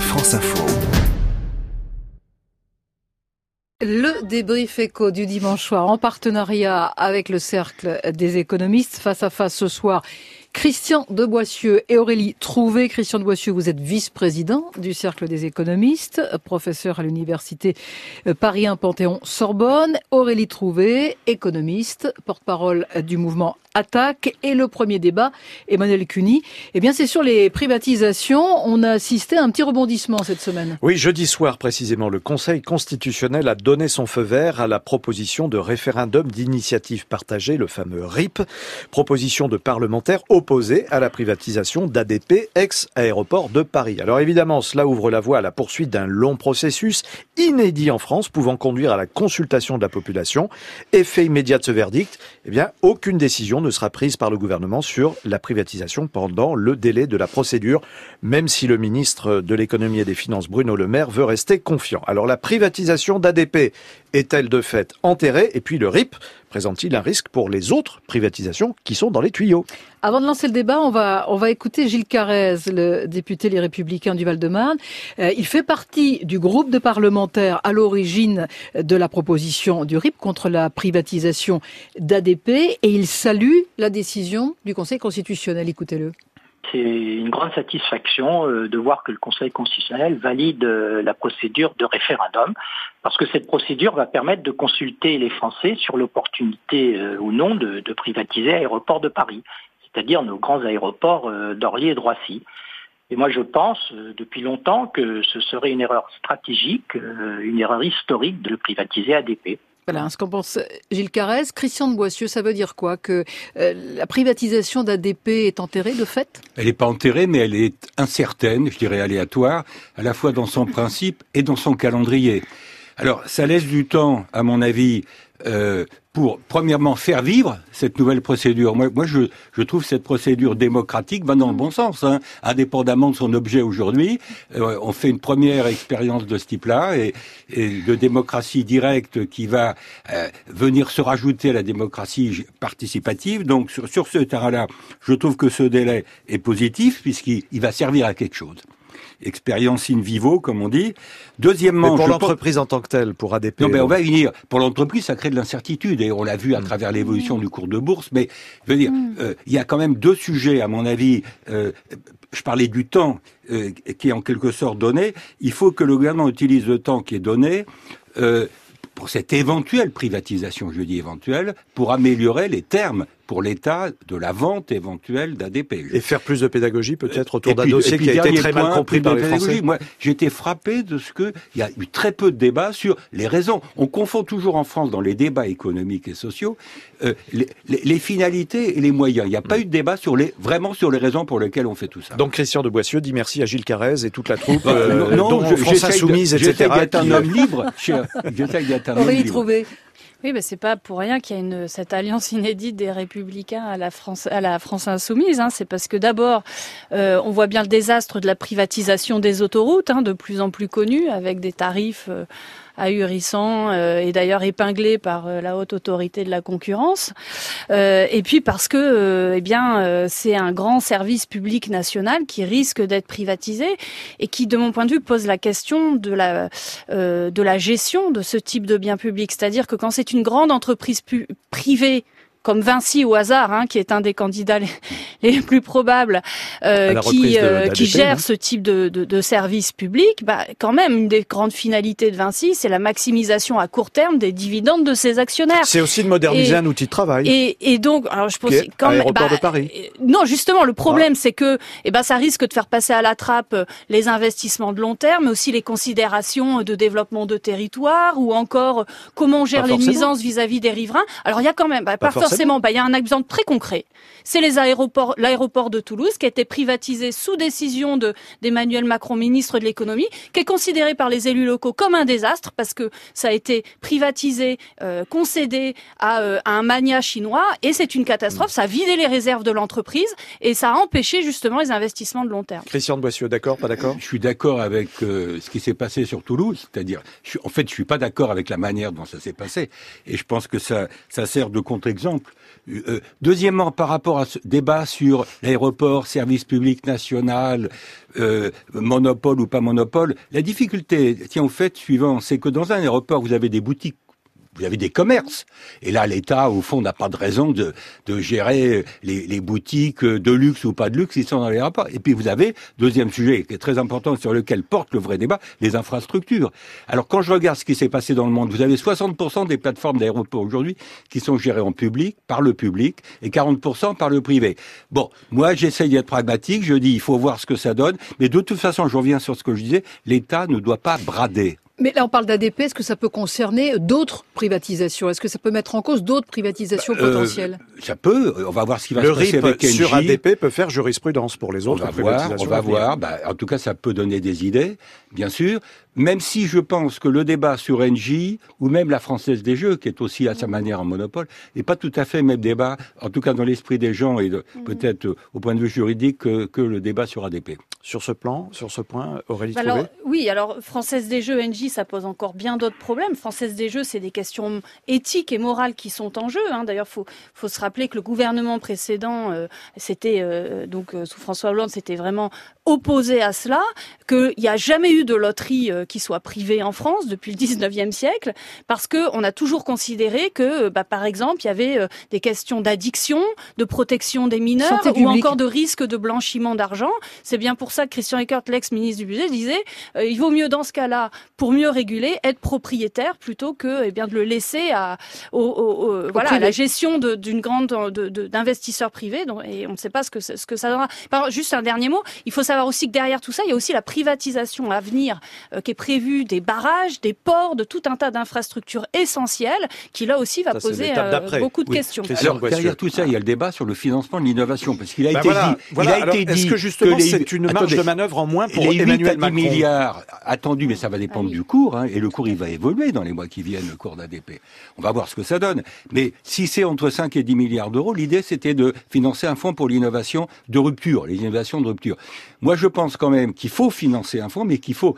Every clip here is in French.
France Info. Le débrief éco du dimanche soir en partenariat avec le Cercle des économistes face à face ce soir. Christian de Boissieu et Aurélie Trouvé. Christian de Boissieu, vous êtes vice-président du Cercle des économistes, professeur à l'université Paris 1 Panthéon-Sorbonne. Aurélie Trouvé, économiste, porte-parole du mouvement Attaque. Et le premier débat, Emmanuel Cuny. Eh bien, c'est sur les privatisations. On a assisté à un petit rebondissement cette semaine. Oui, jeudi soir précisément, le Conseil constitutionnel a donné son feu vert à la proposition de référendum d'initiative partagée, le fameux RIP, proposition de parlementaires opposés à la privatisation d'ADP, ex-aéroport de Paris. Alors évidemment, cela ouvre la voie à la poursuite d'un long processus inédit en France, pouvant conduire à la consultation de la population. Effet immédiat de ce verdict, eh bien, aucune décision sera prise par le gouvernement sur la privatisation pendant le délai de la procédure, même si le ministre de l'économie et des finances Bruno Le Maire veut rester confiant. Alors la privatisation d'ADP est-elle de fait enterrée Et puis le RIP présente-t-il un risque pour les autres privatisations qui sont dans les tuyaux? Avant de lancer le débat, on va, on va écouter Gilles Carrez, le député Les Républicains du Val-de-Marne. Euh, il fait partie du groupe de parlementaires à l'origine de la proposition du RIP contre la privatisation d'ADP et il salue la décision du Conseil constitutionnel. Écoutez-le. C'est une grande satisfaction euh, de voir que le Conseil constitutionnel valide euh, la procédure de référendum, parce que cette procédure va permettre de consulter les Français sur l'opportunité euh, ou non de, privatiser l'aéroport de Paris, c'est-à-dire nos grands aéroports d'Orly et de Roissy. Et moi, je pense depuis longtemps que ce serait une erreur stratégique, une erreur historique de privatiser ADP. Voilà ce qu'en pense Gilles Carrez. Christian de Boissieu, ça veut dire quoi Que euh, la privatisation d'ADP est enterrée de fait? Elle n'est pas enterrée, mais elle est incertaine, je dirais aléatoire, à la fois dans son principe et dans son calendrier. Alors, ça laisse du temps, à mon avis, euh, pour, premièrement, faire vivre cette nouvelle procédure. Moi, je, je trouve cette procédure démocratique va dans le bon sens, hein, indépendamment de son objet aujourd'hui. Euh, on fait une première expérience de ce type-là et, de démocratie directe qui va euh, venir se rajouter à la démocratie participative. Donc, sur ce terrain-là, je trouve que ce délai est positif puisqu'il va servir à quelque chose expérience in vivo, comme on dit. Deuxièmement, pour l'entreprise en tant que telle, pour ADP. Non, mais on va y venir. Pour l'entreprise, ça crée de l'incertitude et on l'a vu à mm. travers l'évolution du cours de bourse. Mais je veux dire, mm. euh, il y a quand même deux sujets, à mon avis. Euh, je parlais du temps euh, qui est en quelque sorte donné. Il faut que le gouvernement utilise le temps qui est donné pour cette éventuelle privatisation, je dis éventuelle, pour améliorer les termes pour l'État de la vente éventuelle d'ADP. Et faire plus de pédagogie peut-être autour d'un dossier qui a été très mal compris par les Français. Moi, j'ai été frappé de ce que il y a eu très peu de débats sur les raisons. On confond toujours en France dans les débats économiques et sociaux euh, les, les, finalités et les moyens. Il n'y a pas eu de débat sur les vraiment sur les raisons pour lesquelles on fait tout ça. Donc Christian de Boissieu dit merci à Gilles Carrez et toute la troupe, euh, non, dont je, France Insoumise, etc. J'essaie d'être un homme libre. J'essaie d'être un homme libre. Oui, mais c'est pas pour rien qu'il y a cette alliance inédite des Républicains à la France, à la France insoumise. Hein. C'est parce que d'abord, euh, on voit bien le désastre de la privatisation des autoroutes, hein, de plus en plus connue, avec des tarifs. Euh, ahurissant euh, et d'ailleurs épinglé par euh, la haute autorité de la concurrence. Euh, et puis parce que eh bien c'est un grand service public national qui risque d'être privatisé et qui, de mon point de vue, pose la question de la de la gestion de ce type de bien public. C'est-à-dire que quand c'est une grande entreprise privée comme Vinci au hasard, hein, qui est un des candidats les, plus probables, euh, qui, euh, qui gère ce type de, de, de, service public, bah, quand même, une des grandes finalités de Vinci, c'est la maximisation à court terme des dividendes de ses actionnaires. C'est aussi de moderniser un outil de travail. Et, et donc, alors je pense quand même, bah, de Paris. Euh, non, justement, le problème, ah. c'est que, eh ben, ça risque de faire passer à la trappe euh, les investissements de long terme, mais aussi les considérations de développement de territoire, ou encore comment on gère les nuisances vis-à-vis des riverains. Alors, il y a quand même, bah, forcément forcément, il y a un exemple très concret. C'est les aéroports, l'aéroport de Toulouse qui a été privatisé sous décision de d'Emmanuel Macron, ministre de l'économie, qui est considéré par les élus locaux comme un désastre parce que ça a été privatisé, euh, concédé à, euh, à, un mania chinois et c'est une catastrophe. Ça a vidé les réserves de l'entreprise et ça a empêché justement les investissements de long terme. Christian de Boissieu, d'accord, pas d'accord? Je suis d'accord avec euh, ce qui s'est passé sur Toulouse, c'est-à-dire, en fait, je suis pas d'accord avec la manière dont ça s'est passé et je pense que ça, ça sert de contre-exemple Euh, deuxièmement, par rapport à ce débat sur l'aéroport, service public national, euh, monopole ou pas monopole, la difficulté tient au fait suivant, c'est que dans un aéroport, vous avez des boutiques vous avez des commerces. Et là, l'État, au fond, n'a pas de raison de, de gérer les, les, boutiques de luxe ou pas de luxe qui sont dans les rapports. Et puis vous avez, deuxième sujet qui est très important sur lequel porte le vrai débat, les infrastructures. Alors quand je regarde ce qui s'est passé dans le monde, vous avez 60% des plateformes d'aéroports aujourd'hui qui sont gérées en public, par le public, et 40% par le privé. Bon, moi j'essaye d'être pragmatique, je dis il faut voir ce que ça donne, mais de toute façon, je reviens sur ce que je disais, l'État ne doit pas brader. Mais là, on parle d'ADP. Est-ce que ça peut concerner d'autres privatisations? Est-ce que ça peut mettre en cause d'autres privatisations bah, euh, potentielles? Ça peut. On va voir ce qui va se passer avec RIP sur ADP peut faire jurisprudence pour les autres on va Voir, on va voir. Bah, en tout cas, ça peut donner des idées, bien sûr. Même si je pense que le débat sur NJ, ou même la Française des Jeux, qui est aussi à sa manière un monopole, n'est pas tout à fait le même débat, en tout cas dans l'esprit des gens et mhm. peut-être au point de vue juridique, que, que le débat sur ADP sur ce plan, sur ce point, Aurélie bah alors, Oui, alors Française des Jeux, NJ, ça pose encore bien d'autres problèmes. Française des Jeux, c'est des questions éthiques et morales qui sont en jeu. Hein. D'ailleurs, faut faut se rappeler que le gouvernement précédent, euh, c'était euh, donc euh, sous François Hollande, c'était vraiment opposé à cela, qu'il n'y a jamais eu de loterie qui soit privée en France depuis le 19e siècle, parce que on a toujours considéré que, bah, par exemple, il y avait des questions d'addiction, de protection des mineurs, ou encore de risque de blanchiment d'argent. C'est bien pour ça que Christian Eckert, l'ex-ministre du budget, disait euh, il vaut mieux dans ce cas-là, pour mieux réguler, être propriétaire plutôt que eh bien de le laisser à, voilà, la gestion d'une grande d'investisseurs privés. et on ne sait pas ce que ce que ça donnera. juste un dernier mot. Il faut savoir aussi que derrière tout ça, il y a aussi la privatisation à venir euh, qui est prévue des barrages, des ports, de tout un tas d'infrastructures essentielles qui là aussi va poser euh, beaucoup de questions. Alors, derrière tout ça, il y a le débat sur le financement de l'innovation parce qu'il a, été dit, il a été dit. Est-ce que justement c'est une marge de manœuvre en moins pour les Emmanuel 8 milliards attendus, mais ça va dépendre ah du cours, hein, et le cours il va évoluer dans les mois qui viennent, le cours d'ADP. On va voir ce que ça donne. Mais si c'est entre 5 et 10 milliards d'euros, l'idée c'était de financer un fonds pour l'innovation de rupture, les innovations de rupture. Moi je pense quand même qu'il faut financer un fonds, mais qu'il faut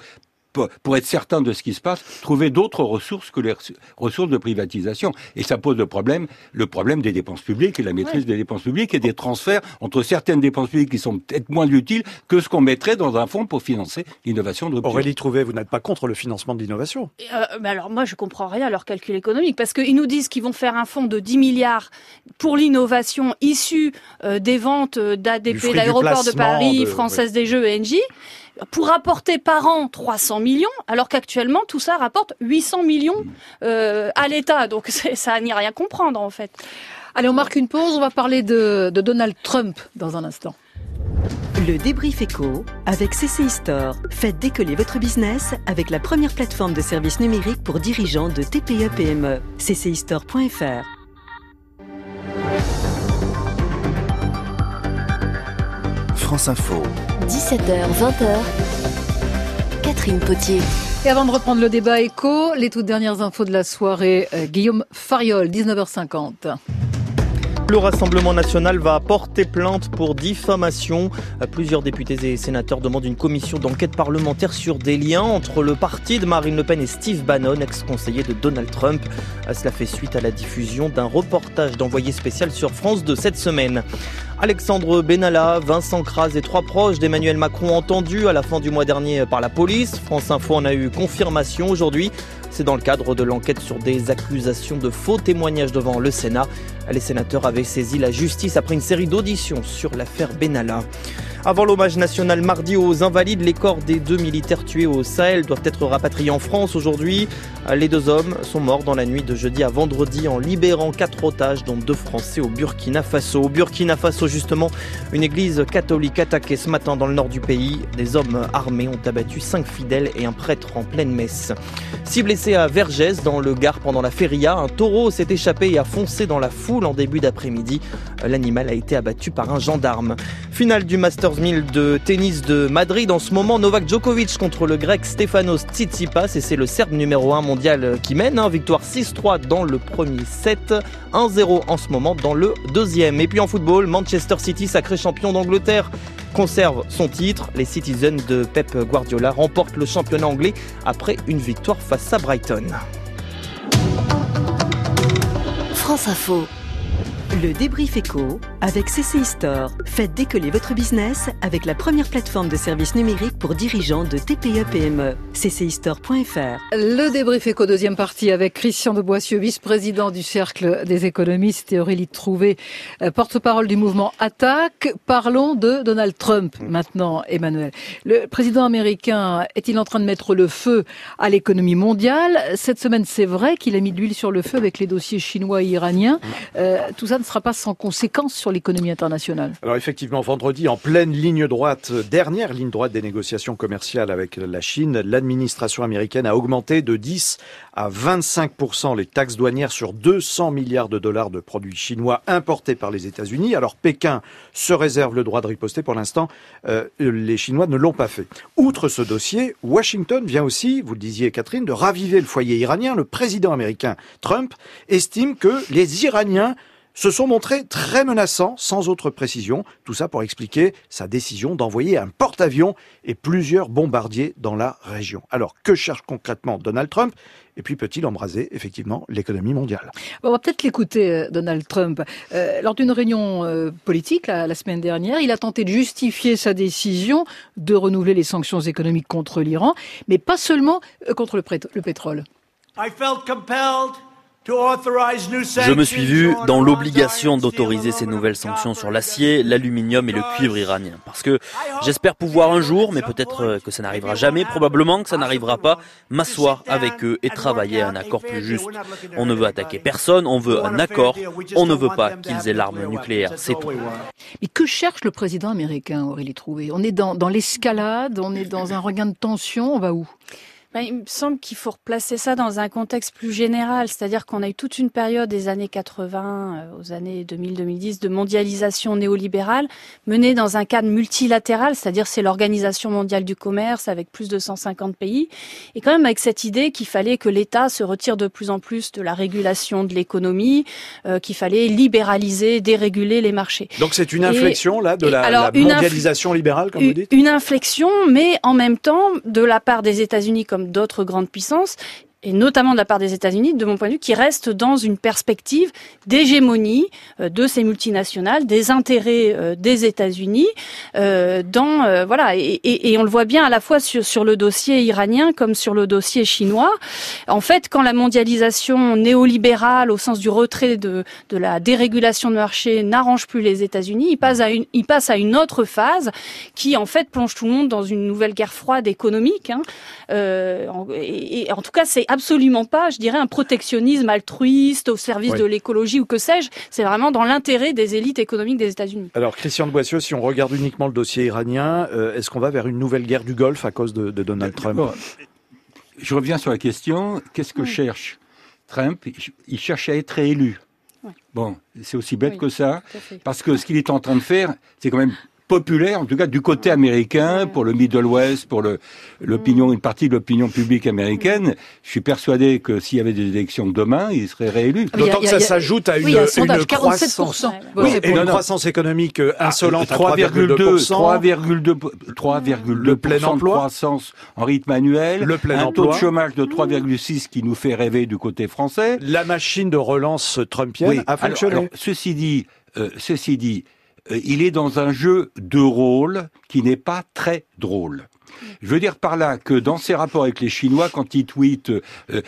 pour être certain de ce qui se passe, trouver d'autres ressources que les ressources de privatisation. Et ça pose le problème, le problème des dépenses publiques et la maîtrise des dépenses publiques et des transferts entre certaines dépenses publiques qui sont peut-être moins utiles que ce qu'on mettrait dans un fonds pour financer l'innovation de Aurélie Trouvé, vous n'êtes pas contre le financement de l'innovation. Euh, Alors moi, je comprends rien à leur calcul économique parce qu'ils nous disent qu'ils vont faire un fonds de 10 milliards pour l'innovation issue euh, des ventes d'ADP, l'aéroport de Paris, Française des Jeux et NJ pour rapporter par an 300 millions, alors qu'actuellement tout ça rapporte 800 millions euh, à l'État. Donc ça n'y rien comprendre en fait. Allez, on marque une pause. On va parler de, de Donald Trump dans un instant. Le débrief éco avec CCI Store. Faites décoller votre business avec la première plateforme de services numériques pour dirigeants de TPE-PME. CCIStore.fr France Info. 17h, 20h. Catherine Potier. Et avant de reprendre le débat éco, les toutes dernières infos de la soirée, euh, Guillaume Fariol, 19h50. Le Rassemblement national va porter plainte pour diffamation. Plusieurs députés et sénateurs demandent une commission d'enquête parlementaire sur des liens entre le parti de Marine Le Pen et Steve Bannon, ex-conseiller de Donald Trump. Cela fait suite à la diffusion d'un reportage d'envoyé spécial sur France de cette semaine. Alexandre Benalla, Vincent Kras et trois proches d'Emmanuel Macron entendus à la fin du mois dernier par la police. France Info en a eu confirmation aujourd'hui. C'est dans le cadre de l'enquête sur des accusations de faux témoignages devant le Sénat. Les sénateurs avaient saisi la justice après une série d'auditions sur l'affaire Benalla. Avant l'hommage national mardi aux invalides, les corps des deux militaires tués au Sahel doivent être rapatriés en France aujourd'hui. Les deux hommes sont morts dans la nuit de jeudi à vendredi en libérant quatre otages, dont deux Français au Burkina Faso. Au Burkina Faso, justement, une église catholique attaquée ce matin dans le nord du pays. Des hommes armés ont abattu cinq fidèles et un prêtre en pleine messe. Blessés à Vergès, dans le Gard, pendant la feria. Un taureau s'est échappé et a foncé dans la foule en début d'après-midi. L'animal a été abattu par un gendarme. Finale du Masters 1000 de tennis de Madrid. En ce moment, Novak Djokovic contre le grec Stefanos Tsitsipas. Et c'est le Serbe numéro 1 mondial qui mène. Hein. Victoire 6-3 dans le premier set. 1-0 en ce moment dans le deuxième. Et puis en football, Manchester City, sacré champion d'Angleterre conserve son titre. Les Citizens de Pep Guardiola remportent le championnat anglais après une victoire face à Brighton. France Info. Le débrief éco avec CCI Store. Faites décoller votre business avec la première plateforme de services numériques pour dirigeants de TPE-PME. CCIStore.fr. Le débrief éco deuxième partie avec Christian de Boissieu, vice-président du Cercle des économistes et Aurélie Trouvé, euh, porte-parole du mouvement Attaque. Parlons de Donald Trump maintenant, Emmanuel. Le président américain est-il en train de mettre le feu à l'économie mondiale? Cette semaine, c'est vrai qu'il a mis de l'huile sur le feu avec les dossiers chinois et iraniens. Euh, tout ça ne sera pas sans conséquence sur l'économie internationale. Alors effectivement, vendredi, en pleine ligne droite, dernière ligne droite des négociations commerciales avec la Chine, l'administration américaine a augmenté de 10 à 25% les taxes douanières sur 200 milliards de dollars de produits chinois importés par les États-Unis. Alors Pékin se réserve le droit de riposter. Pour l'instant, euh, les Chinois ne l'ont pas fait. Outre ce dossier, Washington vient aussi, vous le disiez Catherine, de raviver le foyer iranien. Le président américain Trump estime que les Iraniens se sont montrés très menaçants, sans autre précision. Tout ça pour expliquer sa décision d'envoyer un porte-avions et plusieurs bombardiers dans la région. Alors, que cherche concrètement Donald Trump? Et puis peut-il embraser effectivement l'économie mondiale? On va peut-être l'écouter, euh, Donald Trump. Euh, lors d'une réunion euh, politique la, la, semaine dernière, il a tenté de justifier sa décision de renouveler les sanctions économiques contre l'Iran, mais pas seulement euh, contre le, le pétrole. I felt compelled je me suis vu dans l'obligation d'autoriser ces nouvelles sanctions sur l'acier, l'aluminium et le cuivre iranien. Parce que j'espère pouvoir un jour, mais peut-être que ça n'arrivera jamais, probablement que ça n'arrivera pas, m'asseoir avec eux et travailler à un accord plus juste. On ne veut attaquer personne, on veut un accord, on ne veut pas qu'ils aient l'arme nucléaire, c'est tout. Mais que cherche le président américain, Aurélie Trouvé? On est dans, dans l'escalade, on est dans un regain de tension, on va où? Ben, il me semble qu'il faut replacer ça dans un contexte plus général, c'est-à-dire qu'on a eu toute une période des années 80 euh, aux années 2000-2010 de mondialisation néolibérale menée dans un cadre multilatéral, c'est-à-dire c'est l'Organisation mondiale du commerce avec plus de 150 pays, et quand même avec cette idée qu'il fallait que l'État se retire de plus en plus de la régulation de l'économie, euh, qu'il fallait libéraliser, déréguler les marchés. Donc c'est une inflexion et, là de la, alors, la mondialisation libérale, comme vous dites? Une inflexion, mais en même temps de la part des États-Unis comme d'autres grandes puissances, et notamment de la part des États-Unis, de mon point de vue, qui restent dans une perspective d'hégémonie euh, de ces multinationales, des intérêts euh, des États-Unis, euh, dans voilà, et, on le voit bien à la fois sur, le dossier iranien comme sur le dossier chinois. En fait, quand la mondialisation néolibérale, au sens du retrait de, de la dérégulation de marché, n'arrange plus les États-Unis, il passe à une, il passe à une autre phase qui, en fait, plonge tout le monde dans une nouvelle guerre froide économique. Hein. et, et en tout cas, c'est absolument pas, je dirais, un protectionnisme altruiste au service oui. de l'écologie ou que sais-je. C'est vraiment dans l'intérêt des élites économiques des États-Unis. Alors, Christian de Boissieu, si on regarde uniquement le dossier iranien, euh, est-ce qu'on va vers une nouvelle guerre du Golfe à cause de, de Donald Trump? Je reviens sur la question. Qu'est-ce que oui. cherche Trump? Il cherche à être réélu. Oui. Bon, c'est aussi bête oui, que ça, parce que ce qu'il est en train de faire, c'est quand même populaire, en tout cas du côté américain, pour le Middle West, pour le, l'opinion, une partie de l'opinion publique américaine. Je suis persuadé que s'il y avait des élections demain, il serait réélu. D'autant que ça s'ajoute à une, oui, une croissance, oui, et une croissance économique insolente à 3,2 3,2 3,2 le plein emploi, de croissance en rythme annuel, le plein un emploi. taux de chômage de 3,6 qui nous fait rêver du côté français. La machine de relance trumpienne oui. a fonctionné. Alors, alors, ceci dit, euh, ceci dit, il est dans un jeu de rôle qui n'est pas très drôle. Je veux dire par là que dans ses rapports avec les Chinois, quand il tweet, euh,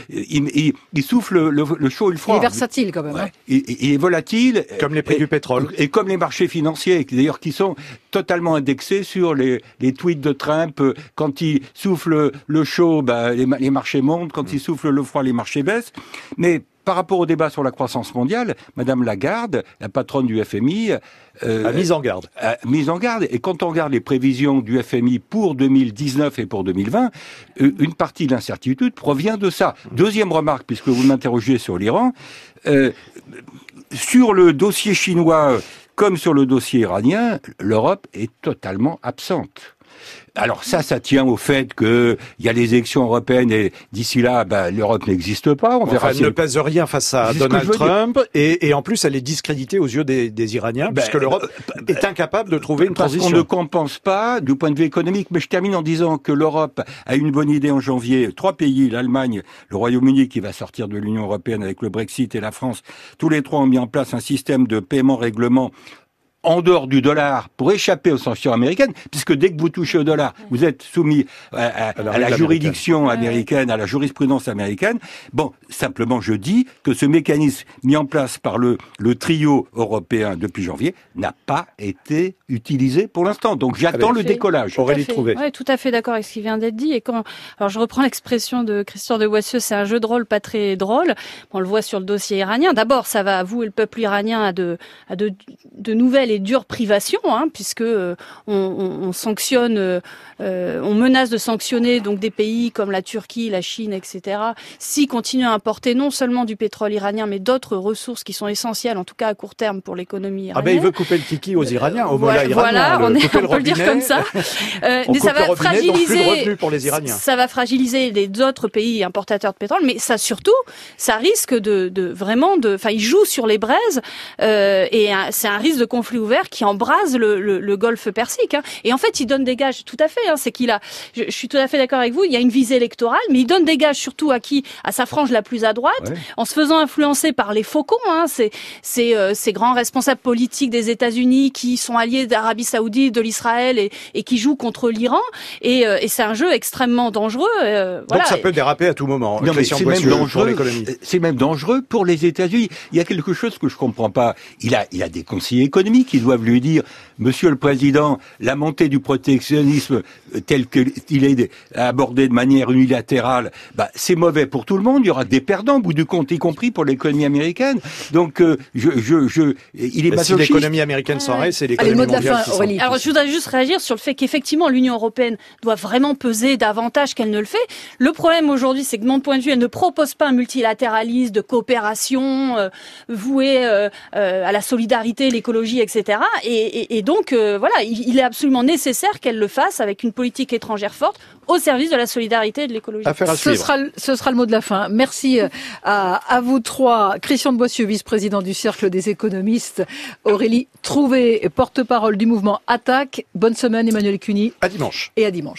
il, il, il, souffle le, le, chaud et le froid. Il est versatile quand même. Ouais. Hein. Il, il, est volatile. Comme les prix et, du pétrole. Et comme les marchés financiers, d'ailleurs qui sont totalement indexés sur les, les tweets de Trump. Quand il souffle le chaud, bah, les, les marchés montent. Quand il souffle le froid, les marchés baissent. Mais par rapport au débat sur la croissance mondiale, Madame Lagarde, la patronne du FMI, euh, a mis en garde. A mis en garde. Et quand on regarde les prévisions du FMI pour 2019 et pour 2020, euh, une partie de l'incertitude provient de ça. Deuxième remarque, puisque vous m'interrogez sur l'Iran, euh, sur le dossier chinois comme sur le dossier iranien, l'Europe est totalement absente. Alors ça, ça tient au fait qu'il y a les élections européennes et d'ici là, bah, l'Europe n'existe pas. On verra elle ne pèse rien face à Donald Trump et, et, en plus elle est discréditée aux yeux des, des Iraniens ben, puisque l'Europe euh, est incapable de trouver une parce transition. qu'on ne compense pas du point de vue économique. Mais je termine en disant que l'Europe a une bonne idée en janvier. Trois pays, l'Allemagne, le Royaume-Uni qui va sortir de l'Union européenne avec le Brexit et la France, tous les trois ont mis en place un système de paiement règlement en dehors du dollar pour échapper aux sanctions américaines, puisque dès que vous touchez au dollar, vous êtes soumis à, la juridiction américaine, à la jurisprudence américaine. Bon, simplement, je dis que ce mécanisme mis en place par le, le trio européen depuis janvier n'a pas été utilisé pour l'instant. Donc j'attends le décollage. Aurélie Trouvé. Oui, tout à fait d'accord avec ce qui vient d'être dit. Et quand, alors je reprends l'expression de Christian de Boissieu, c'est un jeu de rôle pas très drôle. On le voit sur le dossier iranien. D'abord, ça va avouer le peuple iranien à de, à de, de nouvelles les dures privations, hein, puisque euh, on, on, sanctionne, euh, euh, on menace de sanctionner donc des pays comme la Turquie, la Chine, etc. S'ils continuent à importer non seulement du pétrole iranien, mais d'autres ressources qui sont essentielles, en tout cas à court terme, pour l'économie iranienne. Ah ben il veut couper le kiki aux Iraniens, au voilà, voilà on, est, on peut le dire comme ça. Euh, mais ça va fragiliser, pour les Iraniens. Ça va fragiliser les autres pays importateurs de pétrole, mais ça surtout, ça risque de, de vraiment de, enfin, il joue sur les braises euh, et c'est un risque de conflit ouvert qui embrase le, le, le golfe Persique. Hein. Et en fait, il donne des gages, tout à fait. Hein, c'est qu'il a, je, je, suis tout à fait d'accord avec vous. Il y a une visée électorale, mais il donne des gages surtout à qui, à sa frange la plus à droite, en se faisant influencer par les faucons. Hein, c'est c'est euh, ces grands responsables politiques des États-Unis qui sont alliés d'Arabie Saoudite, de l'Israël et, et, qui jouent contre l'Iran. Et, euh, et c'est un jeu extrêmement dangereux. Euh, voilà. Donc ça peut déraper à tout moment. Non, mais c'est même dangereux. C'est même dangereux pour les États-Unis. Il y a quelque chose que je comprends pas. Il a il a des conseillers économiques qui doivent lui dire, Monsieur le Président, la montée du protectionnisme euh, tel qu'il est abordé de manière unilatérale, bah, c'est mauvais pour tout le monde. Il y aura des perdants, au bout du compte, y compris pour l'économie américaine. Donc, euh, je, je, je, il est Si l'économie américaine s'arrête, c'est l'économie mondiale qui Alors, je voudrais juste réagir sur le fait qu'effectivement, l'Union européenne doit vraiment peser davantage qu'elle ne le fait. Le problème aujourd'hui, c'est que de mon point de vue, elle ne propose pas un multilatéralisme de coopération euh, voué euh, à la solidarité, l'écologie, etc. Et, et, et donc, euh, voilà, il, il, est absolument nécessaire qu'elle le fasse avec une politique étrangère forte au service de la solidarité et de l'écologie. Ce sera, ce sera le mot de la fin. Merci euh, à, à vous trois. Christian de Boissieu, vice-président du Cercle des économistes. Aurélie Trouvé, porte-parole du mouvement Attaque. Bonne semaine, Emmanuel Cuny. À dimanche. Et à dimanche.